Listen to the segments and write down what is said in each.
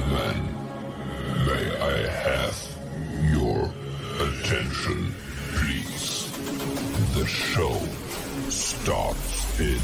gentlemen, may I have your attention, please? The show starts in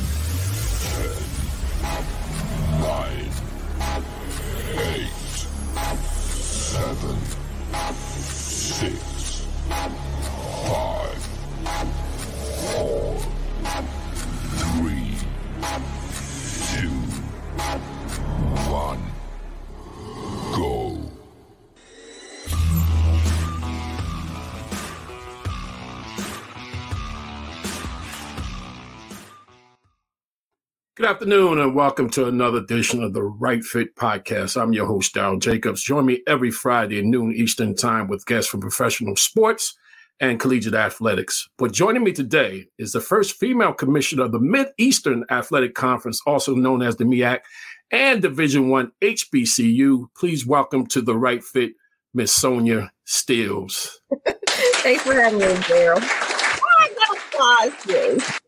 afternoon and welcome to another edition of the Right Fit Podcast. I'm your host, Darryl Jacobs. Join me every Friday at noon Eastern Time with guests from professional sports and collegiate athletics. But joining me today is the first female commissioner of the Mid-Eastern Athletic Conference, also known as the MEAC, and Division One HBCU. Please welcome to the Right Fit, Miss Sonja Stills. Thanks for having me, Darryl. Oh, I gotta pause this.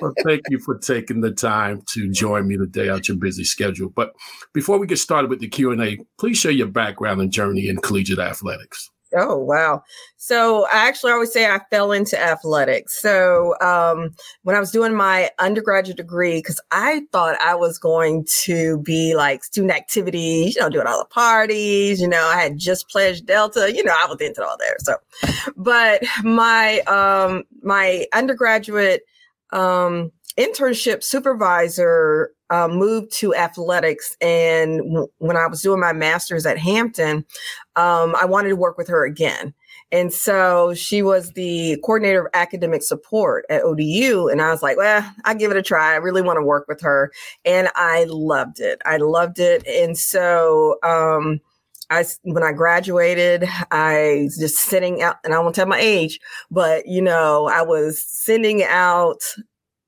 Well, thank you for taking the time to join me today out your busy schedule. But before we get started with the Q and A, please share your background and journey in collegiate athletics. Oh wow! So I actually always say I fell into athletics. So um, when I was doing my undergraduate degree, because I thought I was going to be like student activities, you know, doing all the parties. You know, I had just pledged Delta. You know, I was into all there. So, but my um, my undergraduate um, internship supervisor uh, moved to athletics. And w- when I was doing my master's at Hampton, um, I wanted to work with her again. And so she was the coordinator of academic support at ODU. And I was like, well, I'll give it a try. I really want to work with her. And I loved it. I loved it. And so, um, I when I graduated, I was just sitting out, and I won't tell my age, but you know, I was sending out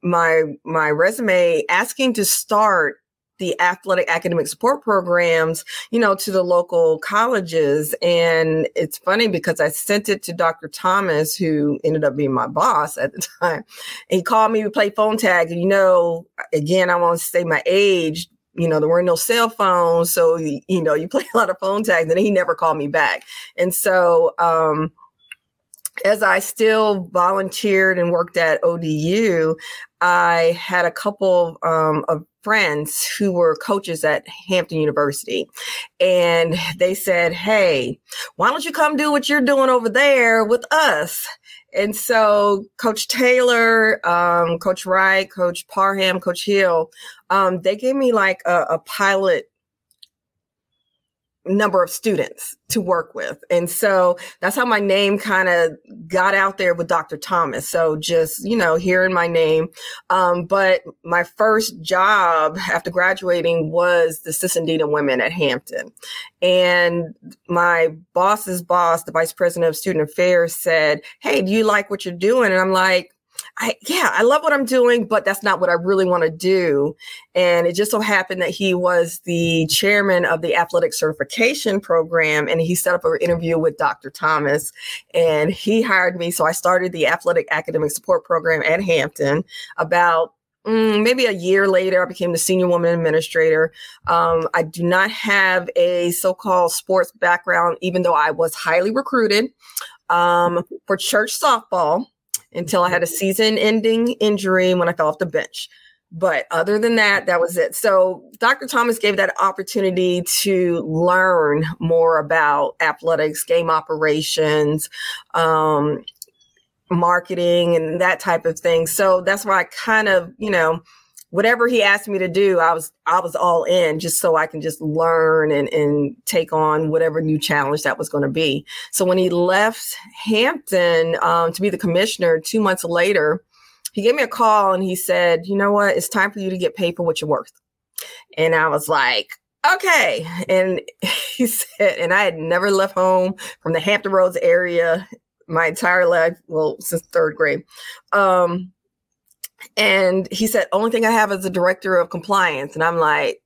my my resume asking to start the athletic academic support programs, you know, to the local colleges. And it's funny because I sent it to Dr. Thomas, who ended up being my boss at the time. He called me to play phone tag. And, you know, again, I won't say my age, you know, there were no cell phones. So, you know, you play a lot of phone tags and he never called me back. And so, um, as I still volunteered and worked at ODU, I had a couple um, of friends who were coaches at Hampton University. And they said, Hey, why don't you come do what you're doing over there with us? And so Coach Taylor, um, Coach Wright, Coach Parham, Coach Hill, um, they gave me like a, a pilot number of students to work with. And so that's how my name kind of got out there with Dr. Thomas. So just, you know, hearing my name. Um, but my first job after graduating was the of women at Hampton. And my boss's boss, the vice president of student affairs said, Hey, do you like what you're doing? And I'm like, I yeah, I love what I'm doing, but that's not what I really want to do. And it just so happened that he was the chairman of the athletic certification program and he set up an interview with Dr. Thomas and he hired me. So I started the athletic academic support program at Hampton about Mm, maybe a year later, I became the senior woman administrator. Um, I do not have a so called sports background, even though I was highly recruited um, for church softball until I had a season ending injury when I fell off the bench. But other than that, that was it. So Dr. Thomas gave that opportunity to learn more about athletics, game operations, um, marketing, and that type of thing. So that's why I kind of, you know, whatever he asked me to do, I was I was all in just so I can just learn and, and take on whatever new challenge that was going to be. So when he left Hampton um, to be the commissioner two months later, he gave me a call and he said, "You know what? It's time for you to get paid for what you're worth." And I was like, okay. And he said, and I had never left home from the Hampton Roads area my entire life, well, since third grade. Um, and he said, only thing I have is a director of compliance. And I'm like,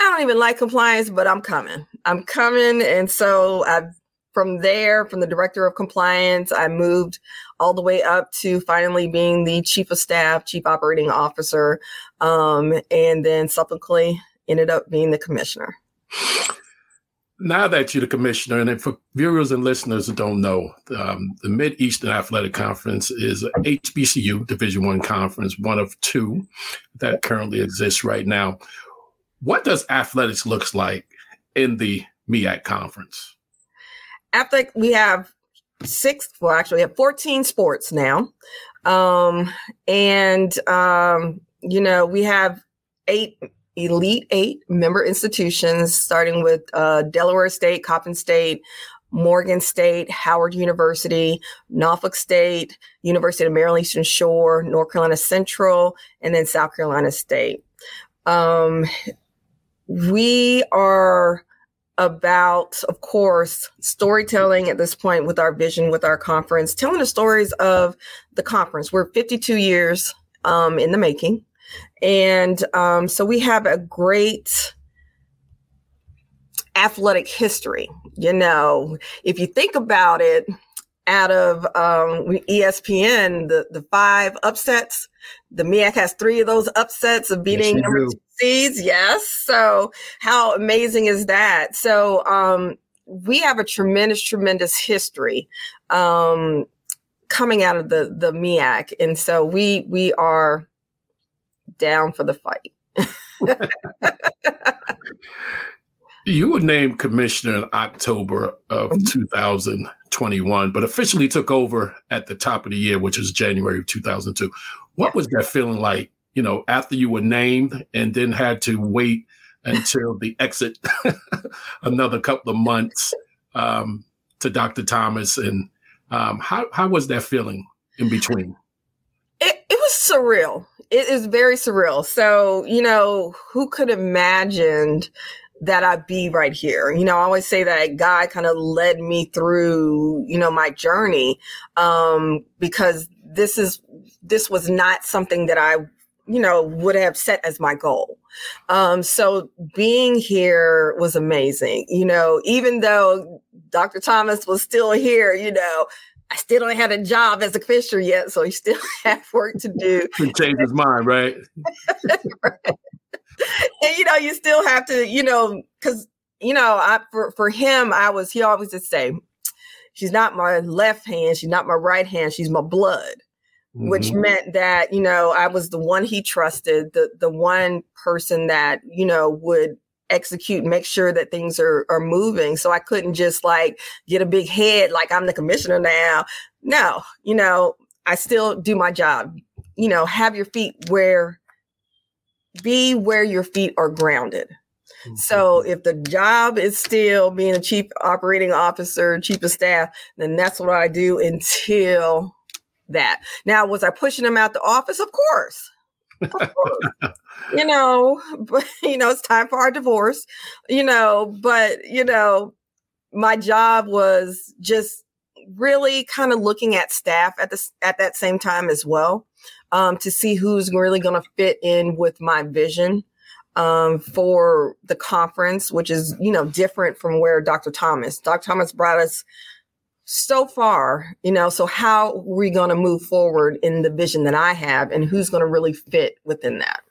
I don't even like compliance, but I'm coming. I'm coming. And so I from there, from the director of compliance, I moved all the way up to finally being the chief of staff, chief operating officer, um, and then subsequently ended up being the commissioner. Now that you're the commissioner, and for viewers and listeners who don't know, um, the Mid Eastern Athletic Conference is a HBCU Division One conference, one of two that currently exists right now. What does athletics looks like in the MEAC conference? Athletic, we have six. Well, actually, we have 14 sports now, um, and um, you know we have eight Elite Eight member institutions, starting with uh, Delaware State, Coppin State, Morgan State, Howard University, Norfolk State, University of Maryland Eastern Shore, North Carolina Central, and then South Carolina State. Um, we are about, of course, storytelling at this point with our vision, with our conference, telling the stories of the conference. We're 52 years um, in the making. And um, so we have a great athletic history. You know, if you think about it, out of um, ESPN, the, the five upsets, the MEAC has three of those upsets of beating yes, number two seeds. Yes. So how amazing is that? So um, we have a tremendous, tremendous history um, coming out of the the MEAC, and so we we are down for the fight. you were named commissioner in October of mm-hmm. 2021, but officially took over at the top of the year, which is January of 2002. What was that feeling like, you know, after you were named and then had to wait until the exit another couple of months um, to Dr. Thomas? And um, how, how was that feeling in between? It, it was surreal it is very surreal. So, you know, who could have imagined that I'd be right here? You know, I always say that God kind of led me through, you know, my journey, um, because this is, this was not something that I, you know, would have set as my goal. Um, so being here was amazing. You know, even though Dr. Thomas was still here, you know, I still don't have a job as a fisher yet, so he still have work to do. He changed his mind, right? right? And you know, you still have to, you know, because you know, I for for him, I was he always just say, she's not my left hand, she's not my right hand, she's my blood. Mm-hmm. Which meant that, you know, I was the one he trusted, the the one person that, you know, would execute make sure that things are are moving. So i couldn't just like get a big head like i'm the commissioner now. No you know i still do my job. You know have your feet where be where your feet are grounded. Mm-hmm. so if the job is still being a chief operating officer chief of staff then that's what i do until that. Now was i pushing them out the office? Of course you know, but you know, it's time for our divorce, you know, but you know, my job was just really kind of looking at staff at this at that same time as well um, to see who's really going to fit in with my vision um, for the conference, which is you know different from where Dr. Thomas. Dr. Thomas brought us so far, you know, so how are we going to move forward in the vision that I have and who's going to really fit within that?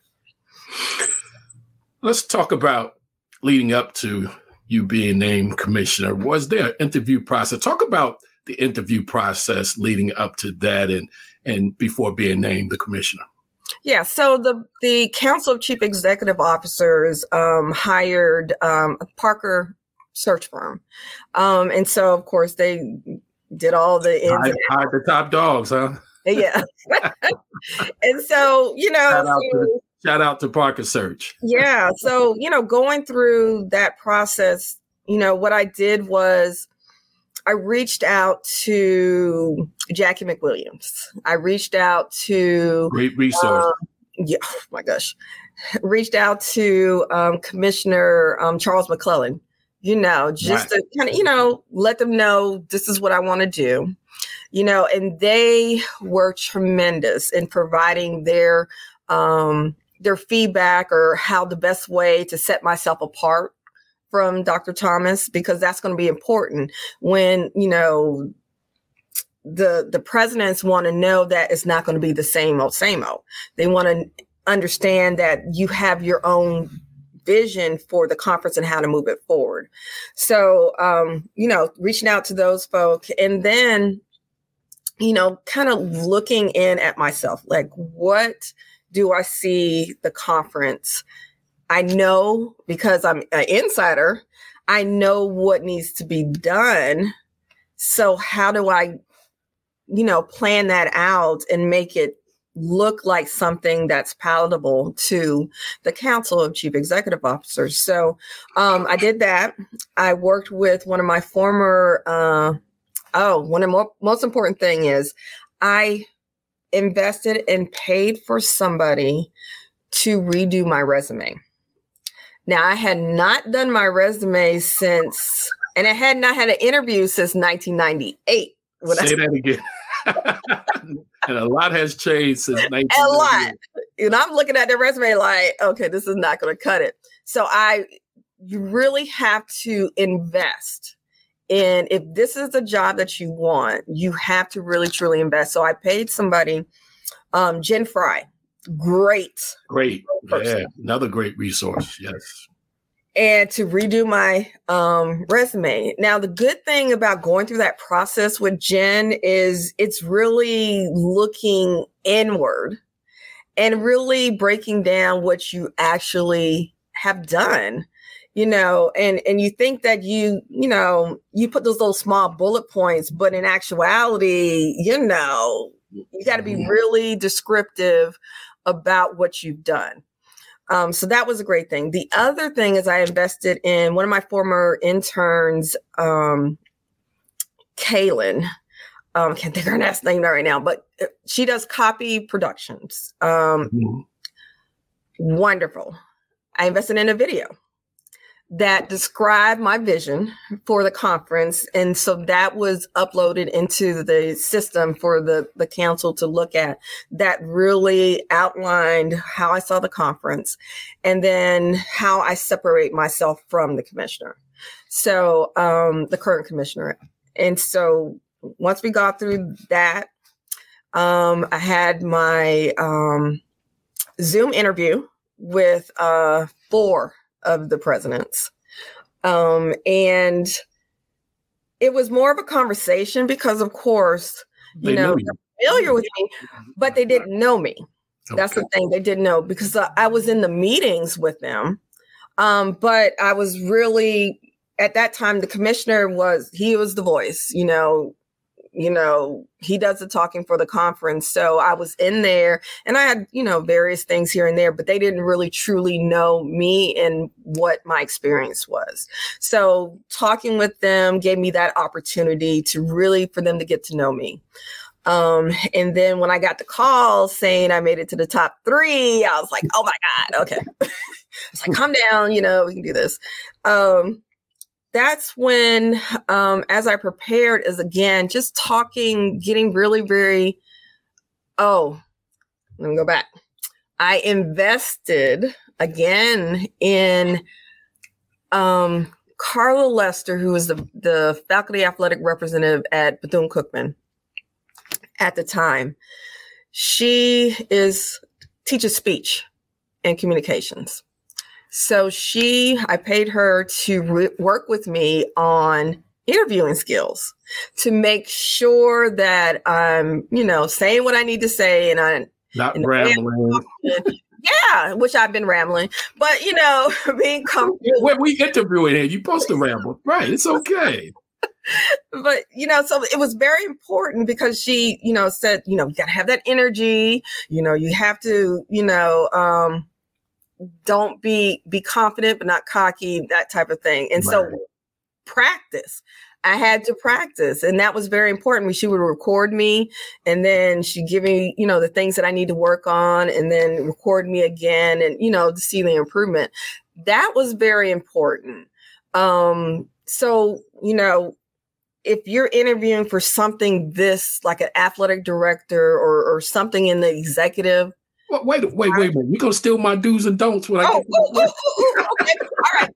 Let's talk about leading up to you being named commissioner. Was there an interview process? Talk about the interview process leading up to that and and before being named the commissioner. Yeah, so the the Council of Chief Executive Officers um, hired um, Parker search firm. Um, and so, of course, they did all the hide, the top dogs, huh? Yeah. and so, you know, shout out, so, to, shout out to Parker Search. yeah. So, you know, going through that process, you know, what I did was I reached out to Jacqie McWilliams. I reached out to great resource. Um, yeah, oh my gosh. Reached out to um, Commissioner um, Charles McClelland you know, just right. to kind of, you know, let them know this is what I want to do, you know, and they were tremendous in providing their, um, their feedback or how the best way to set myself apart from Dr. Thomas, because that's going to be important when, you know, the the presidents want to know that it's not going to be the same old same old. They want to understand that you have your own vision for the conference and how to move it forward. So, um, you know, reaching out to those folk and then, you know, kind of looking in at myself, like what do I see the conference? I know because I'm an insider, I know what needs to be done. So, how do I, you know, plan that out and make it look like something that's palatable to the Council of Chief Executive Officers. So um, I did that. I worked with one of my former, uh, oh, one of the mo- most important thing is I invested and paid for somebody to redo my resume. Now I had not done my resume since, and I had not had an interview since 1998. Say I, that again. and a lot has changed since 19. A lot. And I'm looking at the resume like, okay, this is not going to cut it. So I, you really have to invest. And if this is the job that you want, you have to really truly invest. So I paid somebody, um, Jen Fry, great, great, yeah, another great resource. Yes, and to redo my um, resume. Now, the good thing about going through that process with Jen is it's really looking inward and really breaking down what you actually have done you know and and you think that you you know you put those little small bullet points but in actuality you know you got to be mm-hmm. really descriptive about what you've done um, so that was a great thing. The other thing is I invested in one of my former interns, um, Kaylin. Um, can't think of her last name right now, but uh, she does copy productions. Um, mm-hmm. Wonderful. I invested in a video that described my vision for the conference. And so that was uploaded into the system for the, the council to look at that really outlined how I saw the conference and then how I separate myself from the commissioner. So, um, the current commissioner. And so once we got through that, um, I had my, um, Zoom interview with, uh, four of the presidents. Um, and it was more of a conversation because, of course, you they know, you. familiar with me, but they didn't know me. Okay. That's the thing. They didn't know because I was in the meetings with them. Um, but I was really at that time the commissioner was he was the voice, you know, you know, he does the talking for the conference. So I was in there and I had, you know, various things here and there, but they didn't really truly know me and what my experience was. So talking with them gave me that opportunity to really for them to get to know me. Um, and then when I got the call saying I made it to the top three, I was like, oh my God, okay. it's like, calm down, you know, we can do this. Um, that's when, um, as I prepared, is again just talking, getting really, very. Oh, let me go back. I invested again in um, Carla Lester, who was the, the faculty athletic representative at Bethune Cookman at the time. She is teaches speech and communications. So she, I paid her to re- work with me on interviewing skills to make sure that I'm, you know, saying what I need to say and I not and rambling. yeah, which I've been rambling, but you know, being comfortable. When we interviewing here, you supposed to ramble, right? It's okay. but you know, so it was very important because she, you know, said, you know, you got to have that energy. You know, you have to, you know, um, don't be be confident but not cocky that type of thing. And right. so practice. I had to practice and that was very important. She would record me and then she'd give me you know the things that i need to work on and then record me again and you know to see the improvement. That was very important. Um so you know if you're interviewing for something this like an athletic director or, or something in the executive wait, wait, wait, wait. You gonna steal my do's and don'ts when I oh, get okay. All right.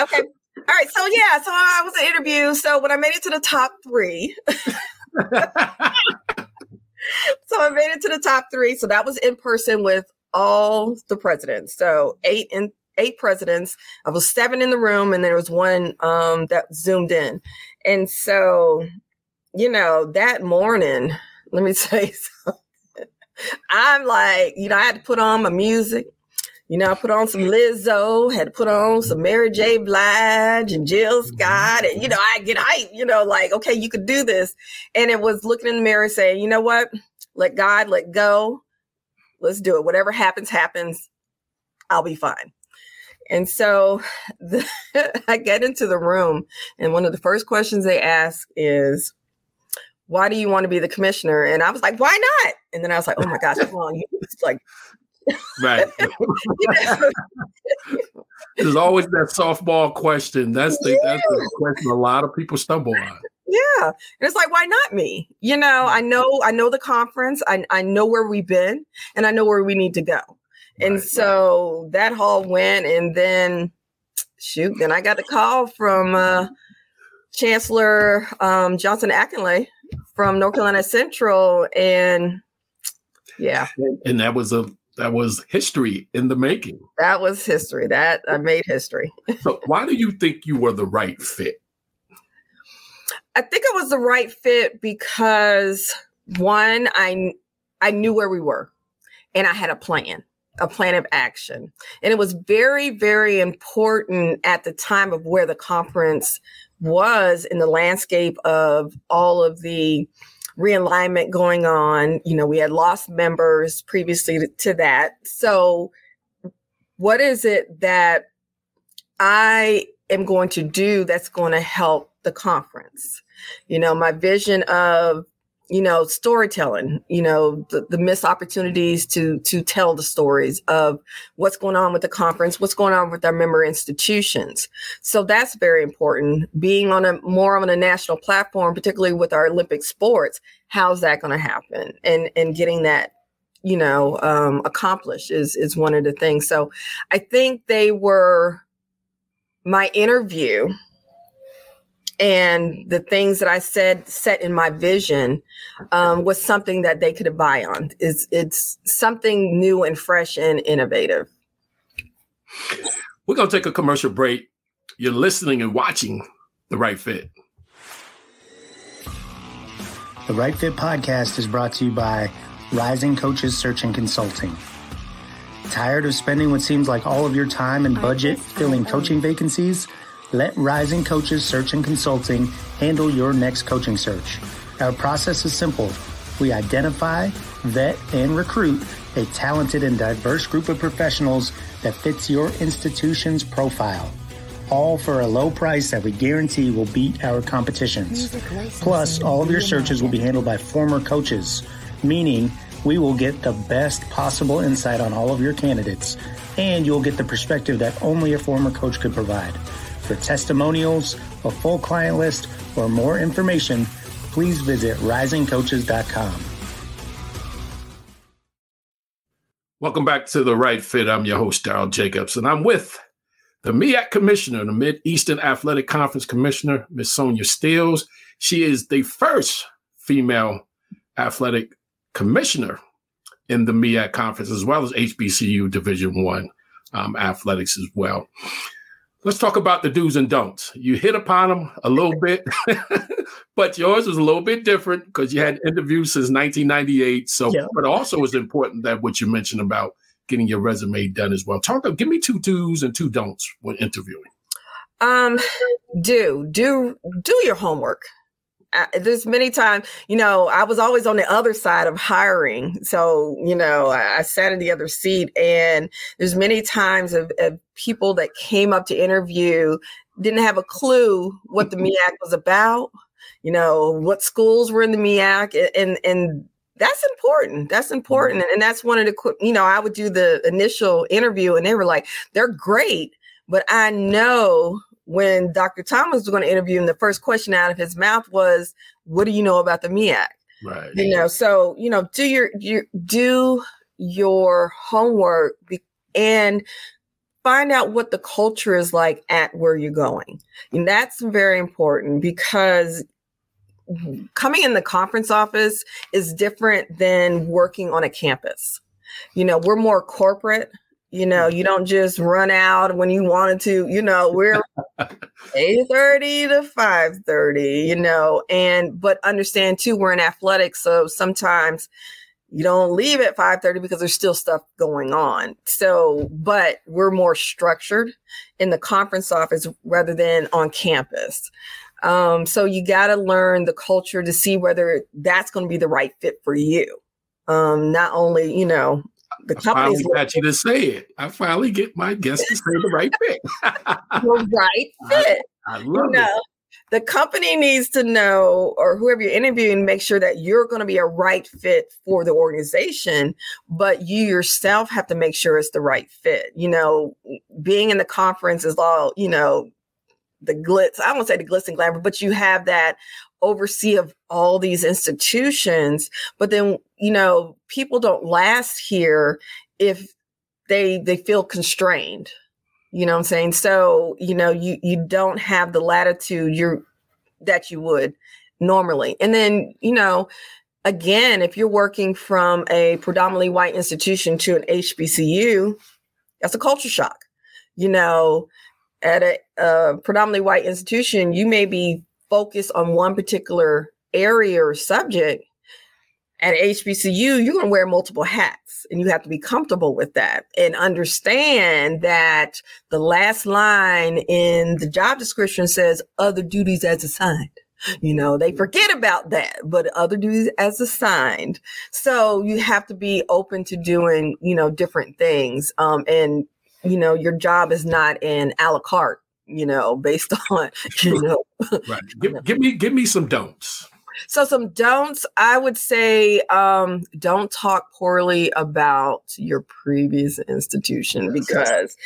Okay. All right. So yeah, so I was an interview. So when I made it to the top three. so I made it to the top three. So that was in person with all the presidents. So eight and eight presidents. I was seven in the room, and there was one um, that zoomed in. And so, you know, that morning, let me say something. I'm like, you know, I had to put on my music. You know, I put on some Lizzo, had to put on some Mary J. Blige and Jill mm-hmm. Scott. And, you know, I get hyped, you know, like, okay, you could do this. And it was looking in the mirror saying, you know what? Let God let go. Let's do it. Whatever happens, happens. I'll be fine. And so the, I get into the room, and one of the first questions they ask is, why do you want to be the commissioner? And I was like, why not? And then I was like, oh my gosh, come on. It's like, right. There's always that softball question. That's the, yeah. that's the question a lot of people stumble on. Yeah. And it's like, why not me? You know, I know, I know the conference. I, I know where we've been and I know where we need to go. Right, and so that all went and then shoot, then I got a call from uh, Chancellor um, Johnson Akinleye from North Carolina Central. And yeah. And that was a that was history in the making. That was history. That I made history. so why do you think you were the right fit? I think it was the right fit because one, I I knew where we were and I had a plan, a plan of action. And it was very, very important at the time of where the conference was in the landscape of all of the realignment going on. You know, we had lost members previously to, that. So, what is it that I am going to do that's going to help the conference? You know, my vision of you know storytelling you know the, the missed opportunities to to tell the stories of what's going on with the conference what's going on with our member institutions. So that's very important. Being on a more on a national platform particularly with our olympic sports how's that going to happen? And and getting that you know um, accomplished is is one of the things. So i think they were my interview and the things that I said set in my vision um, was something that they could buy on. It's it's something new and fresh and innovative. We're gonna take a commercial break. You're listening and watching the Right Fit. The Right Fit podcast is brought to you by Rising Coaches Search and Consulting. Tired of spending what seems like all of your time and budget filling coaching vacancies? Let Rising Coaches Search and Consulting handle your next coaching search. Our process is simple. We identify, vet, and recruit a talented and diverse group of professionals that fits your institution's profile. All for a low price that we guarantee will beat our competitions. Plus, all of your searches will be handled by former coaches, meaning we will get the best possible insight on all of your candidates, and you'll get the perspective that only a former coach could provide. For testimonials, a full client list, or more information, please visit risingcoaches.com. Welcome back to The Right Fit. I'm your host, Darryl Jacobs, and I'm with the MEAC Commissioner, the Mid Eastern Athletic Conference Commissioner, Ms. Sonja Stills. She is the first female athletic commissioner in the MEAC Conference, as well as HBCU Division One um, athletics as well. Let's talk about the do's and don'ts. You hit upon them a little bit, but yours was a little bit different because you had interviews since 1998. So, yeah. but also it's important that what you mentioned about getting your resume done as well. Talk, up, give me two do's and two don'ts when interviewing. Um, do do do your homework there's many times, you know, I was always on the other side of hiring. So, you know, I, I sat in the other seat and there's many times of, of, people that came up to interview didn't have a clue what the MEAC was about, you know, what schools were in the MEAC and, and that's important. That's important. Mm-hmm. And that's one of the, you know, I would do the initial interview and they were like, they're great, but I know when Dr. Thomas was going to interview him, the first question out of his mouth was, "What do you know about the MEAC?" Right. You know, so you know, do your, your do your homework be, and find out what the culture is like at where you're going, and that's very important because coming in the conference office is different than working on a campus. You know, we're more corporate You know, you don't just run out when you wanted to. You know, we're eight thirty to five thirty. You know, and but understand too, we're in athletics, so sometimes you don't leave at 5:30 because there's still stuff going on. So, but we're more structured in the conference office rather than on campus. Um, so you got to learn the culture to see whether that's going to be the right fit for you. Um, not only, you know, the company got you to say it. I finally get my guest to say the right fit. the right fit. I, I love you know, it the company needs to know, or whoever you're interviewing, make sure that you're going to be a right fit for the organization, but you yourself have to make sure it's the right fit. You know, being in the conference is all, you know, the glitz, I won't say the glitz and glamour, but you have that oversee of all these institutions. But then, you know, people don't last here if they they feel constrained you know what I'm saying? So, you know, you you don't have the latitude you're that you would normally. And then, you know, again, if you're working from a predominantly white institution to an HBCU, that's a culture shock. You know, at a, a predominantly white institution, you may be focused on one particular area or subject, at HBCU, you're going to wear multiple hats and you have to be comfortable with that and understand that the last line in the job description says other duties as assigned. You know, they forget about that, but other duties as assigned. So you have to be open to doing, you know, different things. Um, and, you know, your job is not in a la carte, you know, based on, you know. right. Give, give me, give me some don'ts. So some don'ts, I would say, um, don't talk poorly about your previous institution because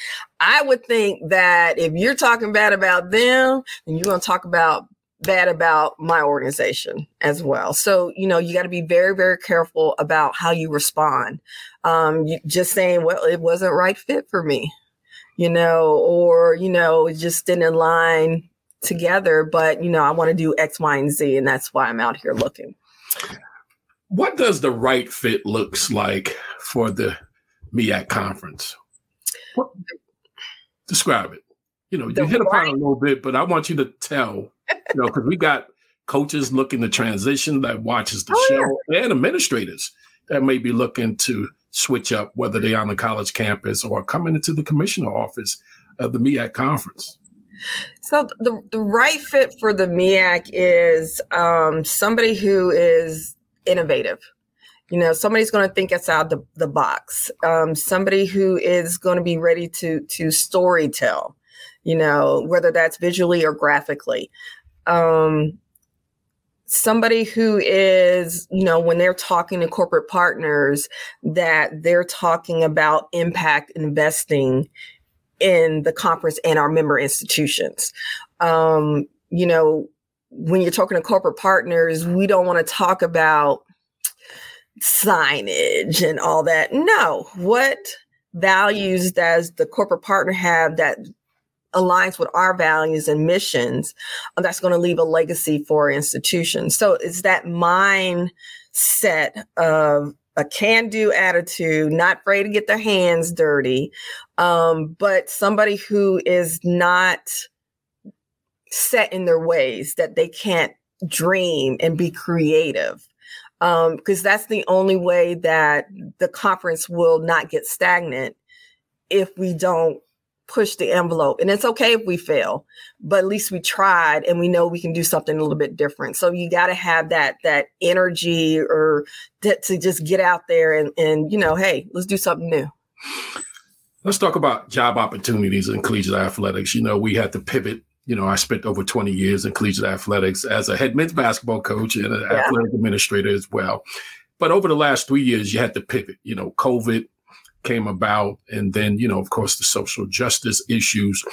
I would think that if you're talking bad about them, then you're going to talk about bad about my organization as well. So, you know, you got to be very, very careful about how you respond. Um, you, just saying, well, it wasn't right fit for me, you know, or, you know, just didn't align together, but you know, I want to do X, Y, and Z, and that's why I'm out here looking. What does the right fit looks like for the MEAC conference? What, describe it. You know, the you hit upon right. a little bit, but I want you to tell, you know, because we got coaches looking to transition that watches the oh, show yeah. and administrators that may be looking to switch up, whether they're on the college campus or coming into the commissioner office of the MEAC conference. So the the right fit for the MEAC is um, somebody who is innovative. You know, somebody's going to think outside the, the box. Um, somebody who is going to be ready to to story tell. You know, whether that's visually or graphically. Um, somebody who is, you know, when they're talking to corporate partners, that they're talking about impact investing in the conference and our member institutions. Um, you know, when you're talking to corporate partners, we don't want to talk about signage and all that. No, what values does the corporate partner have that aligns with our values and missions that's going to leave a legacy for our institution? So it's that mindset of a can do attitude, not afraid to get their hands dirty, um, but somebody who is not set in their ways that they can't dream and be creative. Because um, that's the only way that the conference will not get stagnant if we don't push the envelope. And it's okay if we fail, but at least we tried and we know we can do something a little bit different. So you got to have that that energy or that to just get out there and and you know, hey, let's do something new. Let's talk about job opportunities in collegiate athletics. You know, we had to pivot. You know, I spent over 20 years in collegiate athletics as a head men's basketball coach and an yeah. athletic administrator as well. But over the last three years, you had to pivot. You know, COVID, came about, and then you know, of course, the social justice issues,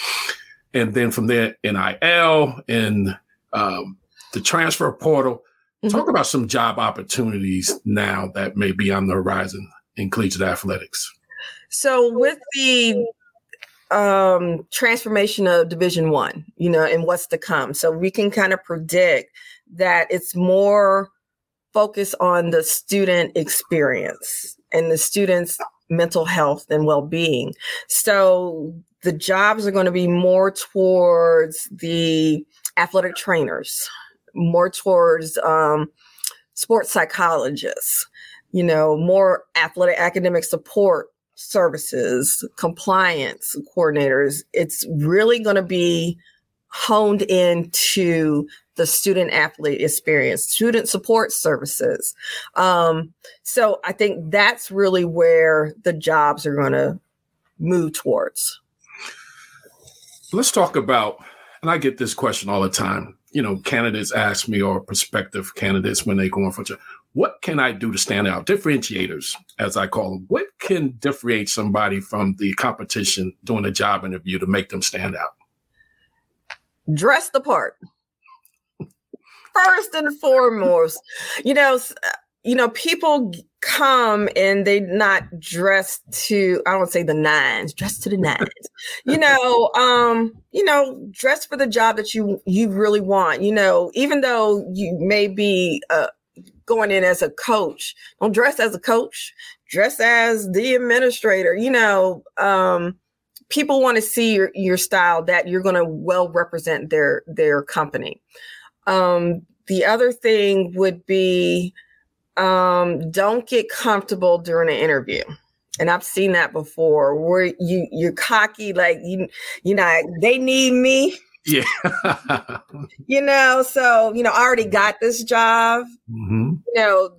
and then from there, NIL and um, the transfer portal. Mm-hmm. Talk about some job opportunities now that may be on the horizon in collegiate athletics. So, with the um, transformation of Division One, you know, and what's to come, so we can kind of predict that it's more focused on the student experience and the students mental health and well-being. So the jobs are going to be more towards the athletic trainers, more towards um, sports psychologists, you know, more athletic academic support services, compliance coordinators. It's really going to be honed into the student athlete experience, student support services. Um, so I think that's really where the jobs are going to move towards. Let's talk about, and I get this question all the time. You know, candidates ask me or prospective candidates when they go on for a job, what can I do to stand out? Differentiators, as I call them. What can differentiate somebody from the competition doing a job interview to make them stand out? Dress the part. First and foremost, you know, you know, people come and they not dressed to I don't say the nines, dressed to the nines. you know, um, you know, dress for the job that you you really want. You know, even though you may be uh, going in as a coach, don't dress as a coach. Dress as the administrator. You know, um, people want to see your your style that you're going to well represent their their company. Um, the other thing would be um, don't get comfortable during an interview. And I've seen that before where you you're cocky, like you you know, they need me. Yeah. you know, so you know, I already got this job. Mm-hmm. You know,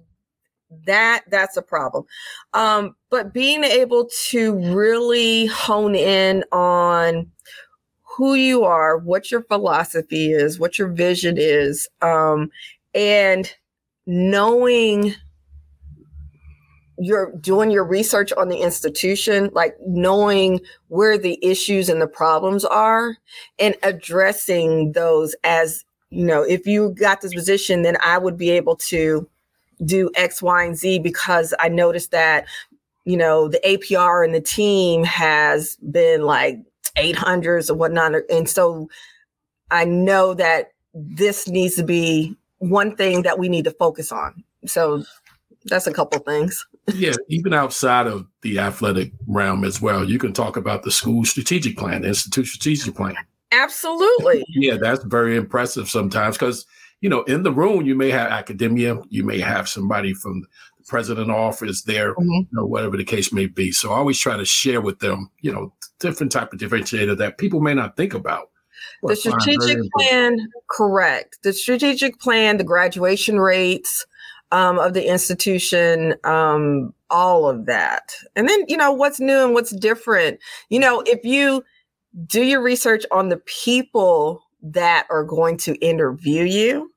that that's a problem. Um, but being able to really hone in on who you are, what your philosophy is, what your vision is, um, and knowing you're doing your research on the institution, like knowing where the issues and the problems are and addressing those as, you know, if you got this position, then I would be able to do X, Y, and Z because I noticed that, you know, the APR and the team has been like 800s or whatnot. And so I know that this needs to be one thing that we need to focus on. So that's a couple things. yeah, even outside of the athletic realm as well, you can talk about the school strategic plan, the institute strategic plan. Absolutely. yeah, that's very impressive sometimes because you know in the room you may have academia, you may have somebody from the president office there, mm-hmm. you know, whatever the case may be. So I always try to share with them, you know, different type of differentiator that people may not think about the strategic plan, correct. The strategic plan, the graduation rates um, of the institution, um, all of that. And then, you know, what's new and what's different. You know, if you do your research on the people that are going to interview you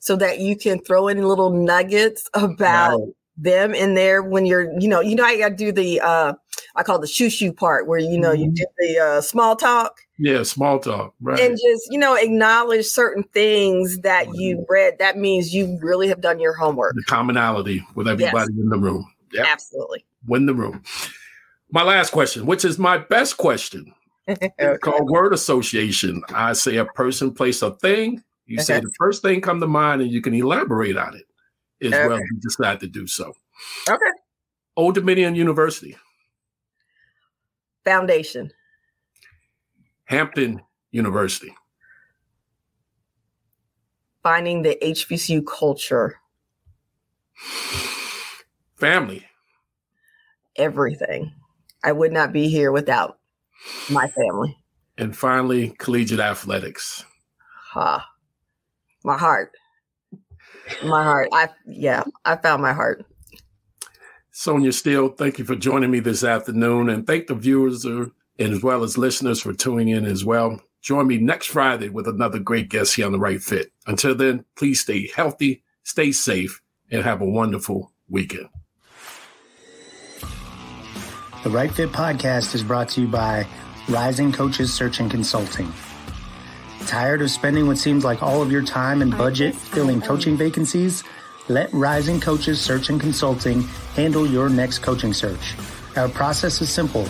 so that you can throw in little nuggets about. Them in there when you're, you know, you know, I got to do the, uh, I call the shoo shoo part where, you know, mm-hmm. you do the uh, small talk yeah, small talk, right? And just you know acknowledge certain things that mm-hmm. you read. That means you really have done your homework. The commonality with everybody yes. in the room. Yep. Absolutely. Win the room. My last question, which is my best question, okay. called word association. I say a person, place, a thing. You okay. say the first thing come to mind, and you can elaborate on it as okay. well. You decide to do so. Okay. Old Dominion University. Foundation. Hampton University. Finding the HBCU culture. Family. Everything. I would not be here without my family. And finally, collegiate athletics. Ha. Huh. My heart. My heart. I yeah, I found my heart. Sonja Steele, thank you for joining me this afternoon and thank the viewers uh, and as well as listeners for tuning in as well. Join me next Friday with another great guest here on The Right Fit. Until then, please stay healthy, stay safe, and have a wonderful weekend. The Right Fit podcast is brought to you by Rising Coaches Search and Consulting. Tired of spending what seems like all of your time and budget filling coaching vacancies? Let Rising Coaches Search and Consulting handle your next coaching search. Our process is simple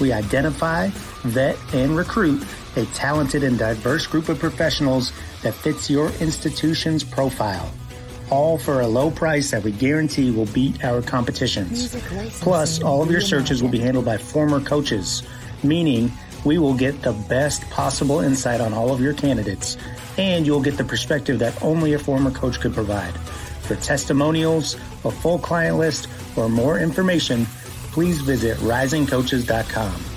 we identify, vet, and recruit a talented and diverse group of professionals that fits your institution's profile. all for a low price that we guarantee will beat our competitions. Plus, all of your searches will be handled by former coaches, meaning we will get the best possible insight on all of your candidates, and you'll get the perspective that only a former coach could provide. For testimonials, a full client list, or more information, please visit risingcoaches.com.